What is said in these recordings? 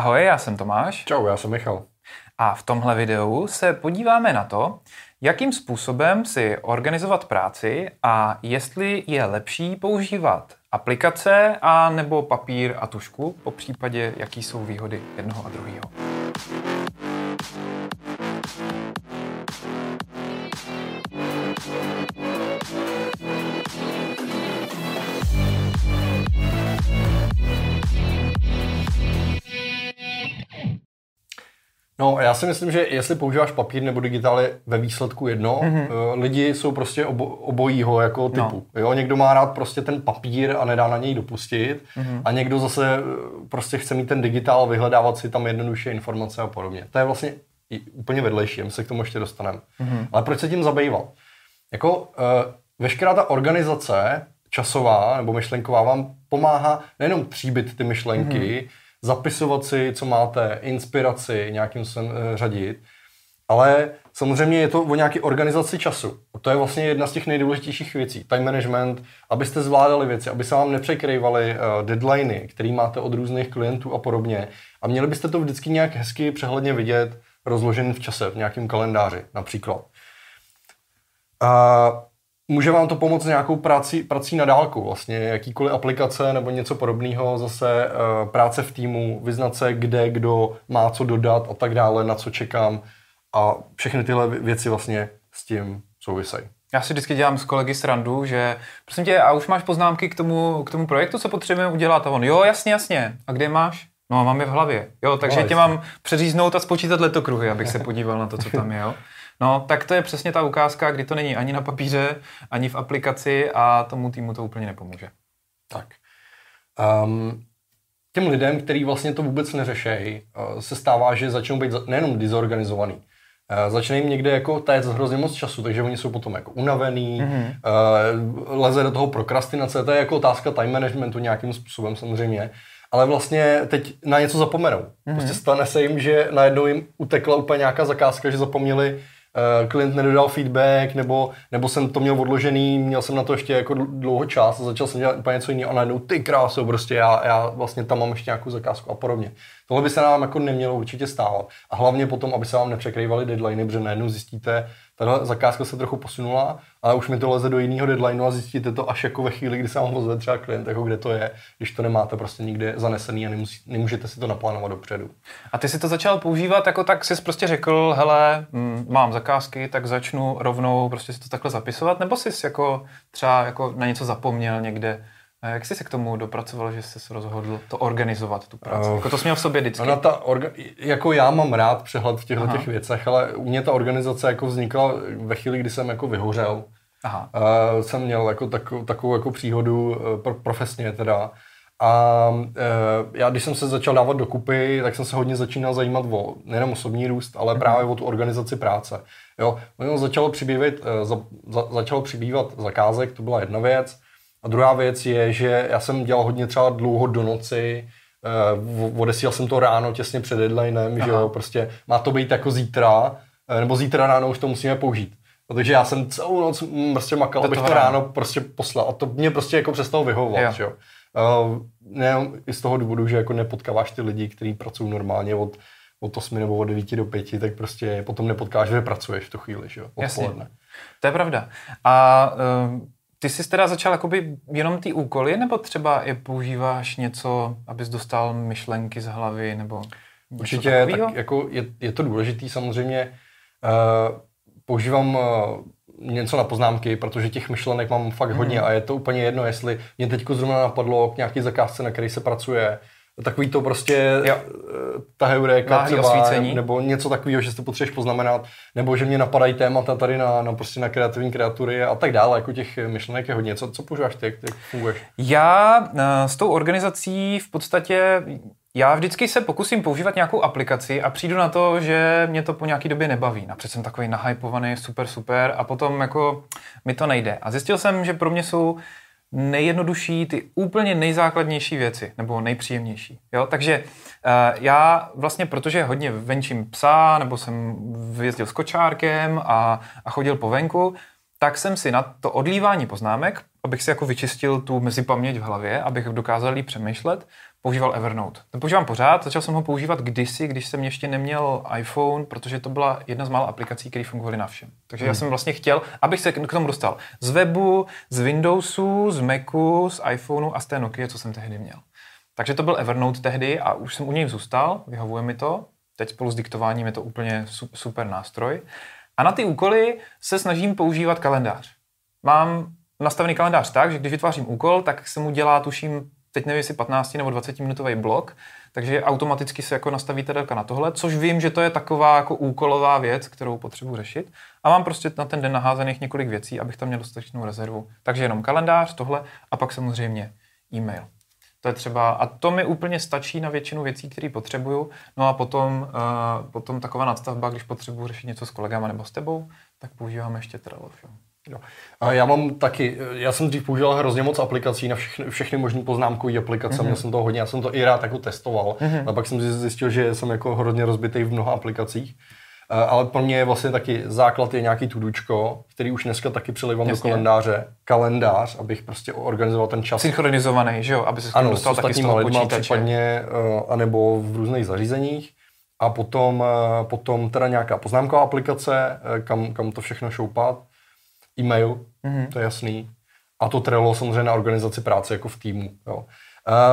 Ahoj, já jsem Tomáš. Čau, já jsem Michal. A v tomhle videu se podíváme na to, jakým způsobem si organizovat práci a jestli je lepší používat aplikace a nebo papír a tušku, po případě jaký jsou výhody jednoho a druhého. No, já si myslím, že jestli používáš papír nebo digitál, je ve výsledku jedno. Mm-hmm. Lidi jsou prostě obo, obojího jako typu. No. Jo, někdo má rád prostě ten papír a nedá na něj dopustit mm-hmm. a někdo zase eh, prostě chce mít ten digitál, vyhledávat si tam jednoduše informace a podobně. To je vlastně úplně vedlejší, my se k tomu ještě dostaneme. Mm-hmm. Ale proč se tím zabýval? Jako uh, veškerá ta organizace časová nebo myšlenková vám pomáhá nejenom tříbit ty myšlenky, mm-hmm zapisovat si, co máte, inspiraci nějakým sem eh, řadit, ale samozřejmě je to o nějaké organizaci času. A to je vlastně jedna z těch nejdůležitějších věcí. Time management, abyste zvládali věci, aby se vám nepřekrývaly uh, deadliny, které máte od různých klientů a podobně. A měli byste to vždycky nějak hezky přehledně vidět, rozložený v čase, v nějakém kalendáři například. Uh, Může vám to pomoct nějakou prací, prací na dálku, vlastně jakýkoliv aplikace nebo něco podobného, zase uh, práce v týmu, vyznat se, kde, kdo má co dodat a tak dále, na co čekám a všechny tyhle věci vlastně s tím souvisejí. Já si vždycky dělám s kolegy srandu, že prosím tě, a už máš poznámky k tomu, k tomu projektu, co potřebujeme udělat? A on, jo, jasně, jasně. A kde máš? No, mám je v hlavě. Jo, takže no, tě mám přeříznout a spočítat letokruhy, abych se podíval na to, co tam je. Jo? No, tak to je přesně ta ukázka, kdy to není ani na papíře, ani v aplikaci a tomu týmu to úplně nepomůže. Tak. Um, těm lidem, kteří vlastně to vůbec neřešejí, uh, se stává, že začnou být nejenom dizorganizovaný, uh, začne jim někde jako téct hrozně moc času, takže oni jsou potom jako unavený, mm-hmm. leze do toho prokrastinace, to je jako otázka time managementu nějakým způsobem samozřejmě, ale vlastně teď na něco zapomenou. Mm-hmm. Prostě stane se jim, že najednou jim utekla úplně nějaká zakázka, že zapomněli Eh, klient nedodal feedback, nebo, nebo jsem to měl odložený, měl jsem na to ještě jako dlouho čas a začal jsem dělat úplně něco jiného a najednou ty krásu, prostě já, já vlastně tam mám ještě nějakou zakázku a podobně. Tohle by se nám jako nemělo určitě stávat. A hlavně potom, aby se vám nepřekrývaly deadliny, protože najednou zjistíte, tahle zakázka se trochu posunula, ale už mi to leze do jiného deadlineu a zjistíte to až jako ve chvíli, kdy se vám ozve třeba klient, jako kde to je, když to nemáte prostě nikde zanesený a nemusí, nemůžete si to naplánovat dopředu. A ty si to začal používat jako tak, jsi prostě řekl, hele, m, mám zakázky, tak začnu rovnou prostě si to takhle zapisovat, nebo jsi jako třeba jako na něco zapomněl někde? A jak jsi se k tomu dopracoval, že jsi se rozhodl to organizovat, tu práci? Uh, jako to jsi měl v sobě vždycky? Ona ta orga, jako já mám rád přehled v těchto těch věcech, ale u mě ta organizace jako vznikla ve chvíli, kdy jsem jako vyhořel. Aha. Uh, jsem měl jako takovou, takovou jako příhodu uh, pro, profesně teda. A uh, já, když jsem se začal dávat dokupy, tak jsem se hodně začínal zajímat o nejenom osobní růst, ale mm právě o tu organizaci práce. Jo, začalo přibývat, uh, za, za, začalo přibývat zakázek, to byla jedna věc. A druhá věc je, že já jsem dělal hodně třeba dlouho do noci, uh, odesílal jsem to ráno těsně před deadlinem, Aha. že jo, prostě má to být jako zítra, uh, nebo zítra ráno už to musíme použít. Takže já jsem celou noc prostě makal, to abych to ráno. ráno prostě poslal. A to mě prostě jako přestalo vyhovovat, jo. jo. Uh, ne, i z toho důvodu, že jako nepotkáváš ty lidi, kteří pracují normálně od, od 8 nebo od 9 do 5, tak prostě potom nepotkáš, že pracuješ v tu chvíli, že jo, odpoledne. Jasně. To je pravda. A uh ty jsi teda začal jakoby jenom ty úkoly, nebo třeba je používáš něco, abys dostal myšlenky z hlavy, nebo Určitě, tak jako je, je to důležitý samozřejmě. Uh, používám uh, něco na poznámky, protože těch myšlenek mám fakt hodně hmm. a je to úplně jedno, jestli mě teď zrovna napadlo k nějaký zakázce, na který se pracuje, takový to prostě jo. Eh, ta heuréka třeba, osvícení. nebo něco takového, že si to potřebuješ poznamenat, nebo že mě napadají témata tady na, na, prostě na kreativní kreatury a tak dále, jako těch myšlenek je hodně. Co, co používáš ty, jak, jak funguješ? Já eh, s tou organizací v podstatě já vždycky se pokusím používat nějakou aplikaci a přijdu na to, že mě to po nějaký době nebaví. Napřed jsem takový nahypovaný, super, super a potom jako mi to nejde. A zjistil jsem, že pro mě jsou nejjednodušší, ty úplně nejzákladnější věci, nebo nejpříjemnější. Jo? Takže uh, já vlastně, protože hodně venčím psa, nebo jsem vyjezdil s kočárkem a, a chodil po venku, tak jsem si na to odlívání poznámek, abych si jako vyčistil tu mezipaměť v hlavě, abych dokázal jí přemýšlet, používal Evernote. Ten používám pořád, začal jsem ho používat kdysi, když jsem ještě neměl iPhone, protože to byla jedna z mála aplikací, které fungovaly na všem. Takže hmm. já jsem vlastně chtěl, abych se k tomu dostal z webu, z Windowsu, z Macu, z iPhoneu a z té Nokia, co jsem tehdy měl. Takže to byl Evernote tehdy a už jsem u něj zůstal, vyhovuje mi to. Teď spolu s diktováním je to úplně super nástroj. A na ty úkoly se snažím používat kalendář. Mám nastavený kalendář tak, že když vytvářím úkol, tak se mu dělá, tuším, teď nevím, jestli 15 nebo 20 minutový blok, takže automaticky se jako nastaví ta na tohle, což vím, že to je taková jako úkolová věc, kterou potřebuji řešit. A mám prostě na ten den naházených několik věcí, abych tam měl dostatečnou rezervu. Takže jenom kalendář, tohle a pak samozřejmě e-mail. To je třeba, a to mi úplně stačí na většinu věcí, které potřebuju. No a potom, uh, potom taková nadstavba, když potřebuji řešit něco s kolegama nebo s tebou, tak používám ještě Trello. Jo. A já mám taky, já jsem dřív používal hrozně moc aplikací na všechny, všechny možné poznámkové aplikace, mm-hmm. měl jsem to hodně, já jsem to i rád jako testoval, mm-hmm. a pak jsem zjistil, že jsem jako hodně rozbitý v mnoha aplikacích. Ale pro mě je vlastně taky základ je nějaký tudučko, který už dneska taky přilivám do kalendáře. Kalendář, abych prostě organizoval ten čas. Synchronizovaný, že jo? Aby se ano, dostal s taky z toho lidma případně, anebo v různých zařízeních. A potom, potom teda nějaká poznámková aplikace, kam, kam to všechno šoupat e-mail, mm-hmm. to je jasný. A to Trello samozřejmě na organizaci práce jako v týmu. Jo.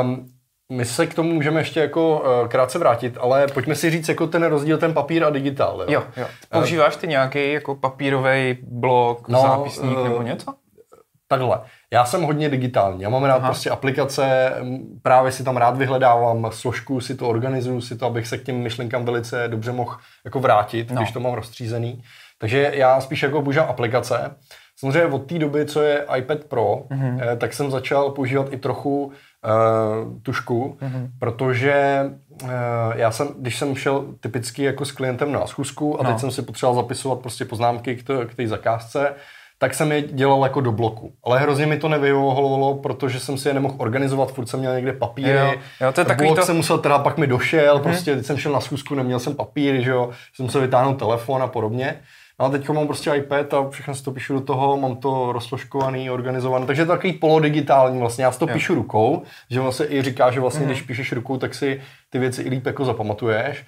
Um, my se k tomu můžeme ještě jako uh, krátce vrátit, ale pojďme si říct jako ten rozdíl, ten papír a digitál. Jo, jo. jo. Používáš ty nějaký jako papírový blok, no, zápisník uh, nebo něco? Takhle. Já jsem hodně digitální. Já mám rád Aha. prostě aplikace, právě si tam rád vyhledávám složku, si to organizuju, si to, abych se k těm myšlenkám velice dobře mohl jako vrátit, no. když to mám rozstřízený. Takže já spíš jako používám aplikace. Samozřejmě od té doby, co je iPad Pro, mm-hmm. tak jsem začal používat i trochu uh, tušku, mm-hmm. protože uh, já jsem, když jsem šel typicky jako s klientem na schůzku a no. teď jsem si potřeboval zapisovat prostě poznámky k té zakázce, tak jsem je dělal jako do bloku. Ale hrozně mi to nevyhovovalo, protože jsem si je nemohl organizovat, furt jsem měl někde papíry. Jo, jo, to je takový blok to... jsem musel, teda pak mi došel, hmm. prostě teď jsem šel na schůzku, neměl jsem papíry, že jo, jsem musel vytáhnout telefon a podobně. No a teď mám prostě iPad a všechno si to píšu do toho, mám to rozložkovaný, organizovaný, takže je to takový polodigitální vlastně, já si to jo. píšu rukou, že vlastně i říká, že vlastně mm. když píšeš rukou, tak si ty věci i líp jako zapamatuješ.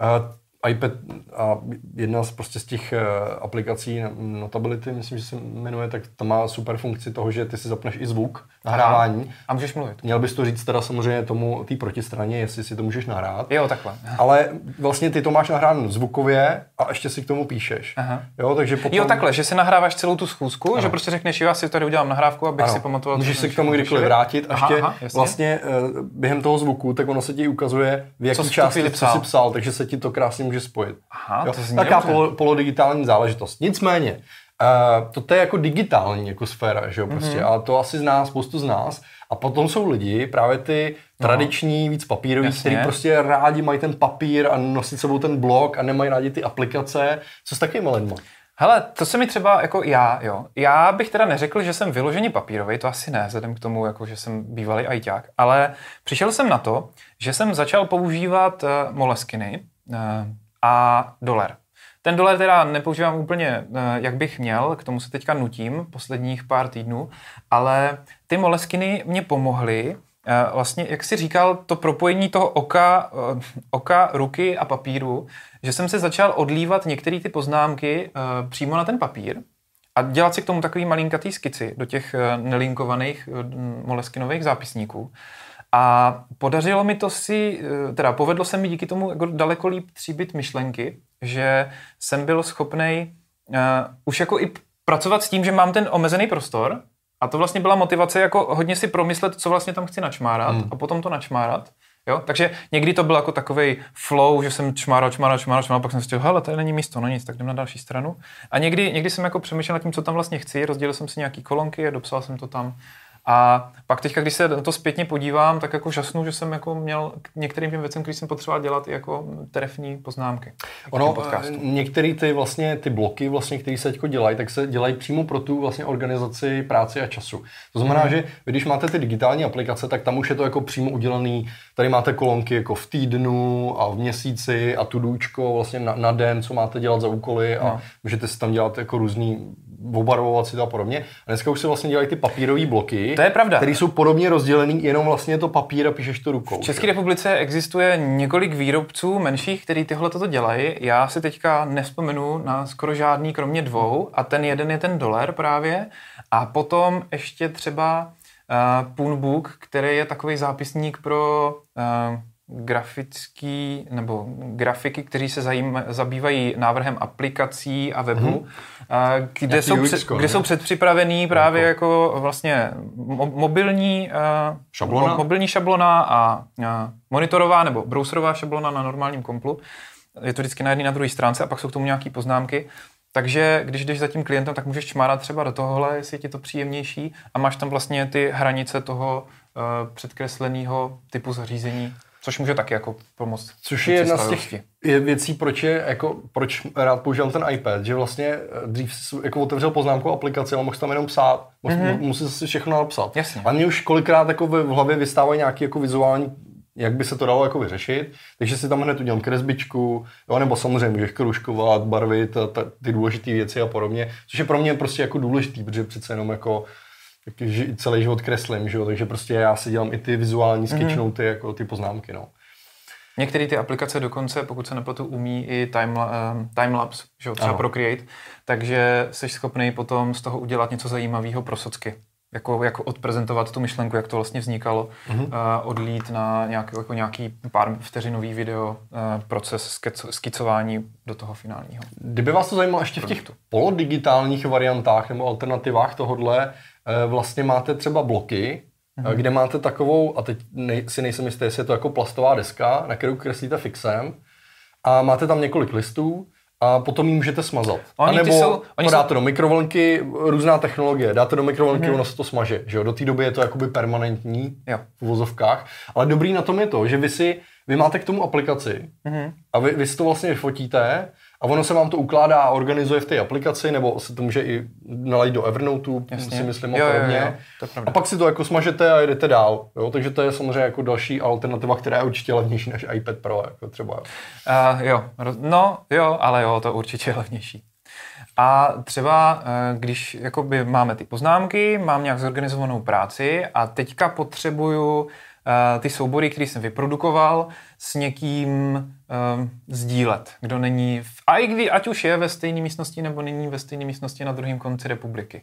Uh, iPad a jedna z, prostě z těch uh, aplikací Notability, myslím, že se jmenuje, tak to má super funkci toho, že ty si zapneš i zvuk nahrávání. A můžeš mluvit. Měl bys to říct teda samozřejmě tomu té protistraně, jestli si to můžeš nahrát. Jo, takhle. Ale vlastně ty to máš nahráno zvukově a ještě si k tomu píšeš. Aha. Jo, takže potom... jo, takhle, že si nahráváš celou tu schůzku, ano. že prostě řekneš, já si tady udělám nahrávku, abych ano. si pamatoval. Můžeš se k tomu kdykoliv vrátit a ještě aha, vlastně uh, během toho zvuku, tak ono se ti ukazuje, v jaký části co jsi psal, takže se ti to krásně může spojit. Aha, jo? to Taká polo, polodigitální záležitost. Nicméně, Uh, toto je jako digitální jako sféra, že jo, prostě. Mm-hmm. A to asi zná spoustu z nás. A potom jsou lidi, právě ty no. tradiční, víc papíroví, kteří prostě rádi mají ten papír a nosí sebou ten blok a nemají rádi ty aplikace. Co s takovými lidmi? Hele, to se mi třeba jako já, jo. Já bych teda neřekl, že jsem vyloženě papírový, to asi ne, vzhledem k tomu, jako, že jsem bývalý ajťák, ale přišel jsem na to, že jsem začal používat uh, moleskiny a dolar. Ten dolar teda nepoužívám úplně, eh, jak bych měl, k tomu se teďka nutím posledních pár týdnů, ale ty moleskiny mě pomohly eh, vlastně, jak jsi říkal, to propojení toho oka, eh, oka, ruky a papíru, že jsem se začal odlívat některé ty poznámky přímo na ten papír a dělat si k tomu takový malinkatý skici do těch nelinkovaných moleskinových zápisníků. A podařilo mi to si, teda povedlo se mi díky tomu jako daleko líp tříbit myšlenky, že jsem byl schopný uh, už jako i pracovat s tím, že mám ten omezený prostor a to vlastně byla motivace jako hodně si promyslet, co vlastně tam chci načmárat hmm. a potom to načmárat. Jo? Takže někdy to byl jako takový flow, že jsem čmáral, čmáral, čmáral, čmáral, pak jsem si říkal, hele, tady není místo, no nic, tak jdem na další stranu. A někdy, někdy jsem jako přemýšlel nad tím, co tam vlastně chci, rozdělil jsem si nějaký kolonky a dopsal jsem to tam. A pak teďka, když se na to zpětně podívám, tak jako žasnu, že jsem jako měl k některým těm věcem, který jsem potřeboval dělat, i jako trefní poznámky. Ono, eh, některé ty vlastně ty bloky, vlastně, které se teď dělají, tak se dělají přímo pro tu vlastně organizaci práce a času. To znamená, hmm. že když máte ty digitální aplikace, tak tam už je to jako přímo udělaný. Tady máte kolonky jako v týdnu a v měsíci a tu důčko vlastně na, na den, co máte dělat za úkoly a no. můžete si tam dělat jako různý obarvovat si to a podobně. A dneska už se vlastně dělají ty papírové bloky. To je pravda. Které jsou podobně rozdělený, jenom vlastně to papír a píšeš to rukou. V České republice existuje několik výrobců menších, který tyhle toto dělají. Já si teďka nespomenu na skoro žádný, kromě dvou. A ten jeden je ten dolar právě. A potom ještě třeba uh, Poonbook, který je takový zápisník pro uh, grafický nebo grafiky, kteří se zajím, zabývají návrhem aplikací a webu, mm-hmm. kde, jsou před, kde jsou předpřipravený právě jako, jako vlastně mobilní šablona, mobilní šablona a monitorová nebo browserová šablona na normálním komplu. Je to vždycky na jedné na druhé stránce a pak jsou k tomu nějaké poznámky. Takže když jdeš za tím klientem, tak můžeš čmárat třeba do tohohle, jestli je ti to příjemnější a máš tam vlastně ty hranice toho uh, předkresleného typu zařízení což může taky jako pomoct. Což je jedna z těch věcí, proč, je, jako, proč rád používám ten iPad, že vlastně eh, dřív si jako otevřel poznámku aplikaci, ale mohl tam jenom psát, mm-hmm. si všechno napsat. Jasně. A mě už kolikrát jako v hlavě vystávají nějaký jako vizuální jak by se to dalo jako vyřešit, takže si tam hned udělám kresbičku, jo, nebo samozřejmě můžeš kružkovat, barvit, a ta, ty důležité věci a podobně, což je pro mě prostě jako důležitý, protože přece jenom jako taky celý život kreslím, že jo? takže prostě já si dělám i ty vizuální mhm. sketchnoty, mm-hmm. jako ty poznámky, no. Některé ty aplikace dokonce, pokud se nepletu, umí i time, uh, timelapse, že jo, třeba ano. Procreate, takže jsi schopný potom z toho udělat něco zajímavého pro socky. Jako, jako odprezentovat tu myšlenku, jak to vlastně vznikalo, mm-hmm. uh, odlít na nějaký, jako nějaký pár vteřinový video uh, proces skicování do toho finálního. Kdyby vás to zajímalo ještě v těch polodigitálních variantách nebo alternativách tohodle, vlastně máte třeba bloky, mm-hmm. kde máte takovou, a teď nej, si nejsem jistý, jestli je to jako plastová deska, na kterou kreslíte fixem, a máte tam několik listů, a potom ji můžete smazat. Oni a nebo jsou, oni dáte jsou... do mikrovlnky, různá technologie, dáte do mikrovlnky, mm-hmm. ono se to smaže. Že jo? Do té doby je to jakoby permanentní jo. v uvozovkách. Ale dobrý na tom je to, že vy si, vy máte k tomu aplikaci mm-hmm. a vy, vy si to vlastně vyfotíte a ono se vám to ukládá a organizuje v té aplikaci, nebo se to může i nalejt do Evernoteu, Jasně. si myslím, jo, a podobně. Jo, jo, to a pak si to jako smažete a jedete dál. Jo? Takže to je samozřejmě jako další alternativa, která je určitě levnější než iPad Pro, jako třeba. Uh, jo, no jo, ale jo, to určitě je levnější. A třeba, eh, když jakoby máme ty poznámky, mám nějak zorganizovanou práci a teďka potřebuju ty soubory, které jsem vyprodukoval, s někým um, sdílet, kdo není, v, a i kdy, ať už je ve stejné místnosti nebo není ve stejné místnosti na druhém konci republiky.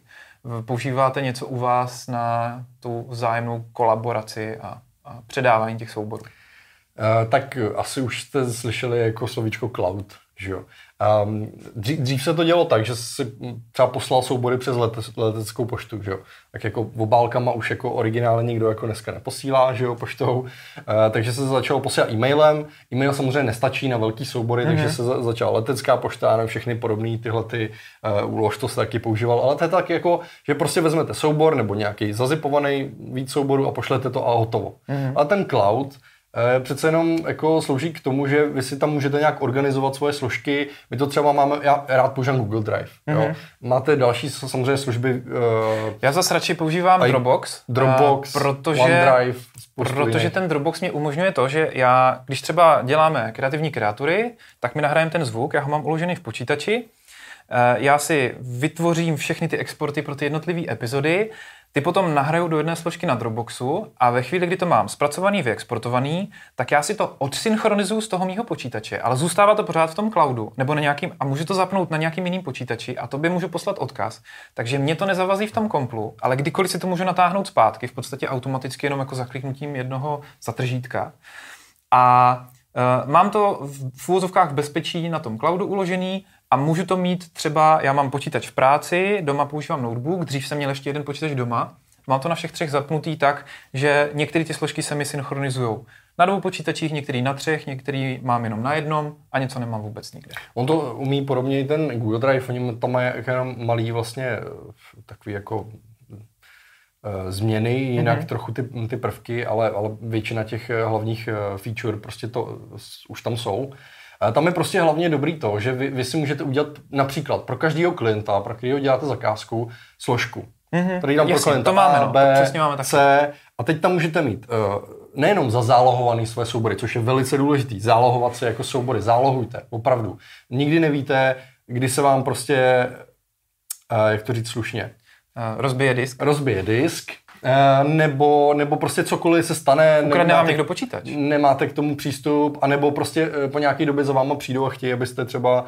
Používáte něco u vás na tu vzájemnou kolaboraci a, a předávání těch souborů? Uh, tak asi už jste slyšeli jako slovíčko cloud, že jo? Um, dřív, dřív se to dělo tak, že si třeba poslal soubory přes lete, leteckou poštu, že jo. Tak jako obálkama už jako originálně nikdo jako dneska neposílá, že jo, poštou. Uh, takže se začalo posílat e-mailem. E-mail samozřejmě nestačí na velký soubory, mm-hmm. takže se za, začala letecká pošta a všechny podobné tyhle ty uh, úlož, to se taky používal. Ale to je tak jako, že prostě vezmete soubor nebo nějaký zazipovaný víc souborů a pošlete to a hotovo. Mm-hmm. A ten cloud, Eh, přece jenom jako slouží k tomu, že vy si tam můžete nějak organizovat svoje složky. My to třeba máme, já rád používám Google Drive. Mm-hmm. Jo. Mhm. Máte další samozřejmě služby. Uh, já zase radši používám I, Dropbox. Dropbox, uh, protože, OneDrive. Protože jiných. ten Dropbox mi umožňuje to, že já, když třeba děláme kreativní kreatury, tak mi nahrajem ten zvuk, já ho mám uložený v počítači, já si vytvořím všechny ty exporty pro ty jednotlivé epizody ty potom nahraju do jedné složky na Dropboxu a ve chvíli, kdy to mám zpracovaný, vyexportovaný, tak já si to odsynchronizuju z toho mýho počítače, ale zůstává to pořád v tom cloudu, nebo na nějakým, a můžu to zapnout na nějakým jiným počítači a to by můžu poslat odkaz. Takže mě to nezavazí v tom komplu, ale kdykoliv si to můžu natáhnout zpátky, v podstatě automaticky jenom jako zakliknutím jednoho zatržítka. A mám to v úvozovkách v bezpečí na tom cloudu uložený a můžu to mít třeba, já mám počítač v práci, doma používám notebook, dřív jsem měl ještě jeden počítač doma, mám to na všech třech zapnutý tak, že některé ty složky se mi synchronizují na dvou počítačích, některý na třech, některý mám jenom na jednom a něco nemám vůbec nikde. On to umí podobně i ten Google Drive, oni tam mají jenom malý vlastně eh, takový jako změny, jinak mm-hmm. trochu ty, ty prvky, ale, ale většina těch eh, hlavních feature prostě to už tam jsou. Tam je prostě hlavně dobrý to, že vy, vy si můžete udělat například pro každého klienta, pro kterého děláte zakázku, složku. Mm-hmm. Tady tam pro klienta to máme, A, no, B, to máme C. A teď tam můžete mít uh, nejenom zazálohovaný své soubory, což je velice důležitý, zálohovat se jako soubory, zálohujte, opravdu. Nikdy nevíte, kdy se vám prostě uh, jak to říct slušně? Uh, rozbije disk. Rozbije disk, uh, nebo, nebo prostě cokoliv se stane. Ukradne vám někdo počítač. Nemáte k tomu přístup, anebo prostě uh, po nějaké době za váma přijdou a chtějí, abyste třeba...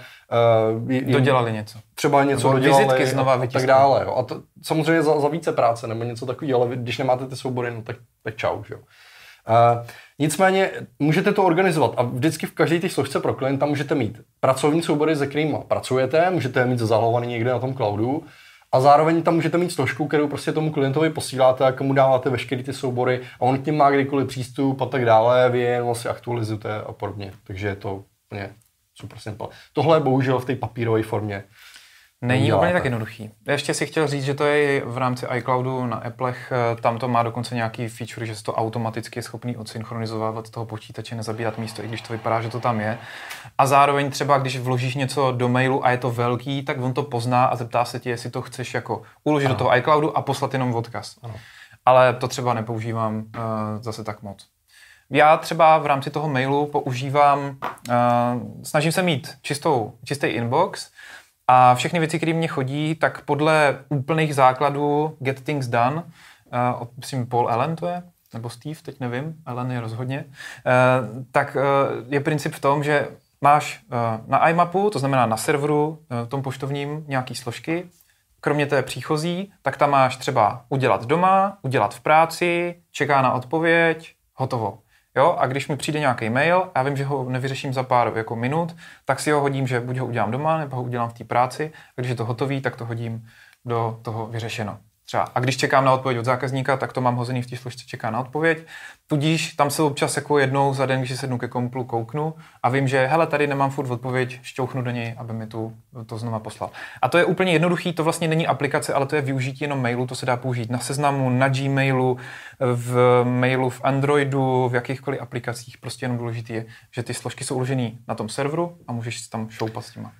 Uh, jim, dodělali něco. Třeba něco nebo dodělali vizitky znova a tak dále. Jo. A to, samozřejmě za, za více práce nebo něco takového, ale když nemáte ty soubory, no tak, tak čau. Že jo. Uh, nicméně můžete to organizovat a vždycky v každé té složce pro klienta můžete mít pracovní soubory, se kterými pracujete, můžete je mít zahovaný někde na tom cloudu a zároveň tam můžete mít složku, kterou prostě tomu klientovi posíláte a komu dáváte veškeré ty soubory a on k tím má kdykoliv přístup a tak dále, vy je vlastně aktualizujete a podobně. Takže je to úplně super simple. Tohle je bohužel v té papírové formě Není úplně tak jednoduchý. Ještě si chtěl říct, že to je v rámci iCloudu na Applech, eh, tam to má dokonce nějaký feature, že se to automaticky je schopný odsynchronizovat od toho počítače, nezabírat místo, i když to vypadá, že to tam je. A zároveň třeba, když vložíš něco do mailu a je to velký, tak on to pozná a zeptá se ti, jestli to chceš jako uložit ano. do toho iCloudu a poslat jenom odkaz. Ano. Ale to třeba nepoužívám uh, zase tak moc. Já třeba v rámci toho mailu používám, uh, snažím se mít čistou, čistý inbox, a všechny věci, které mě chodí, tak podle úplných základů Get Things Done, uh, od, myslím, Paul Allen to je, nebo Steve, teď nevím, Allen je rozhodně, uh, tak uh, je princip v tom, že máš uh, na iMapu, to znamená na serveru, uh, tom poštovním, nějaký složky, kromě té příchozí, tak tam máš třeba udělat doma, udělat v práci, čeká na odpověď, hotovo. Jo? A když mi přijde nějaký mail, já vím, že ho nevyřeším za pár jako minut, tak si ho hodím, že buď ho udělám doma, nebo ho udělám v té práci. A když je to hotový, tak to hodím do toho vyřešeno. Třeba. A když čekám na odpověď od zákazníka, tak to mám hozený v té složce čeká na odpověď. Tudíž tam se občas jako jednou za den, když sednu ke komplu, kouknu a vím, že hele, tady nemám furt odpověď, šťouchnu do něj, aby mi tu, to znova poslal. A to je úplně jednoduchý, to vlastně není aplikace, ale to je využití jenom mailu, to se dá použít na seznamu, na Gmailu, v mailu, v Androidu, v jakýchkoliv aplikacích. Prostě jenom důležité je, že ty složky jsou uložené na tom serveru a můžeš si tam šoupat s těma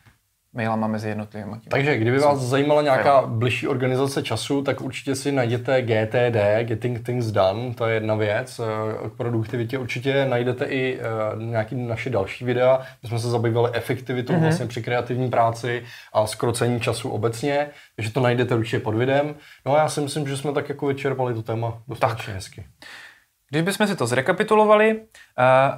mailama mezi jednotlivými. Takže kdyby vás zajímala nějaká bližší organizace času, tak určitě si najděte GTD, Getting Things Done, to je jedna věc. Eh, k produktivitě určitě najdete i uh, nějaký naše další videa. My jsme se zabývali efektivitou mm-hmm. vlastně při kreativní práci a skrocení času obecně, takže to najdete určitě pod videem. No a já si myslím, že jsme tak jako vyčerpali to téma dostatečně hezky. Když bychom si to zrekapitulovali, uh,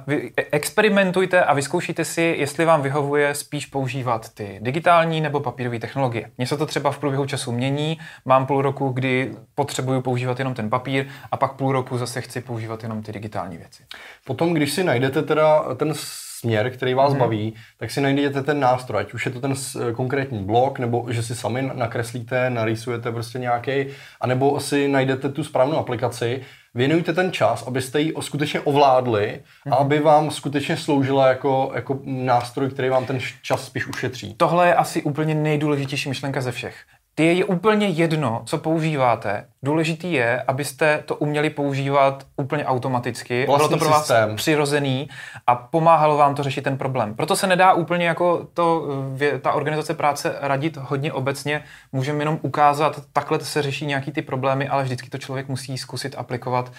vy experimentujte a vyzkoušíte si, jestli vám vyhovuje spíš používat ty digitální nebo papírové technologie. Mně se to třeba v průběhu času mění, mám půl roku, kdy potřebuju používat jenom ten papír a pak půl roku zase chci používat jenom ty digitální věci. Potom, když si najdete teda ten směr, který vás hmm. baví, tak si najdete ten nástroj, ať už je to ten konkrétní blok, nebo že si sami nakreslíte, narýsujete prostě nějaký, anebo si najdete tu správnou aplikaci, věnujte ten čas, abyste ji skutečně ovládli a mhm. aby vám skutečně sloužila jako, jako nástroj, který vám ten čas spíš ušetří. Tohle je asi úplně nejdůležitější myšlenka ze všech. Ty je úplně jedno, co používáte. Důležitý je, abyste to uměli používat úplně automaticky. Vlastní Bylo to pro vás systém. přirozený a pomáhalo vám to řešit ten problém. Proto se nedá úplně jako to, ta organizace práce radit hodně obecně. Můžeme jenom ukázat, takhle se řeší nějaký ty problémy, ale vždycky to člověk musí zkusit aplikovat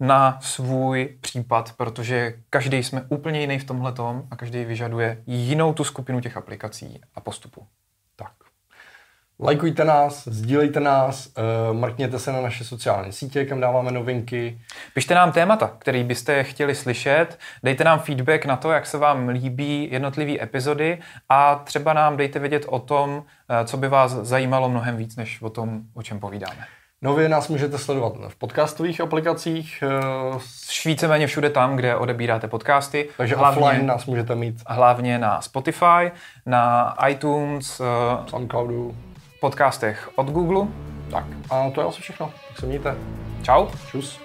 na svůj případ, protože každý jsme úplně jiný v tomhle a každý vyžaduje jinou tu skupinu těch aplikací a postupů. Lajkujte nás, sdílejte nás, uh, mrkněte se na naše sociální sítě, kam dáváme novinky. Pište nám témata, který byste chtěli slyšet, dejte nám feedback na to, jak se vám líbí jednotlivé epizody a třeba nám dejte vědět o tom, uh, co by vás zajímalo mnohem víc, než o tom, o čem povídáme. Nově nás můžete sledovat v podcastových aplikacích. Uh, Víceméně všude tam, kde odebíráte podcasty. Takže hlavně, offline nás můžete mít. Hlavně na Spotify, na iTunes, uh, Soundcloudu podcastech od Google. Tak a to je asi všechno. Tak se mějte. Čau. Čus.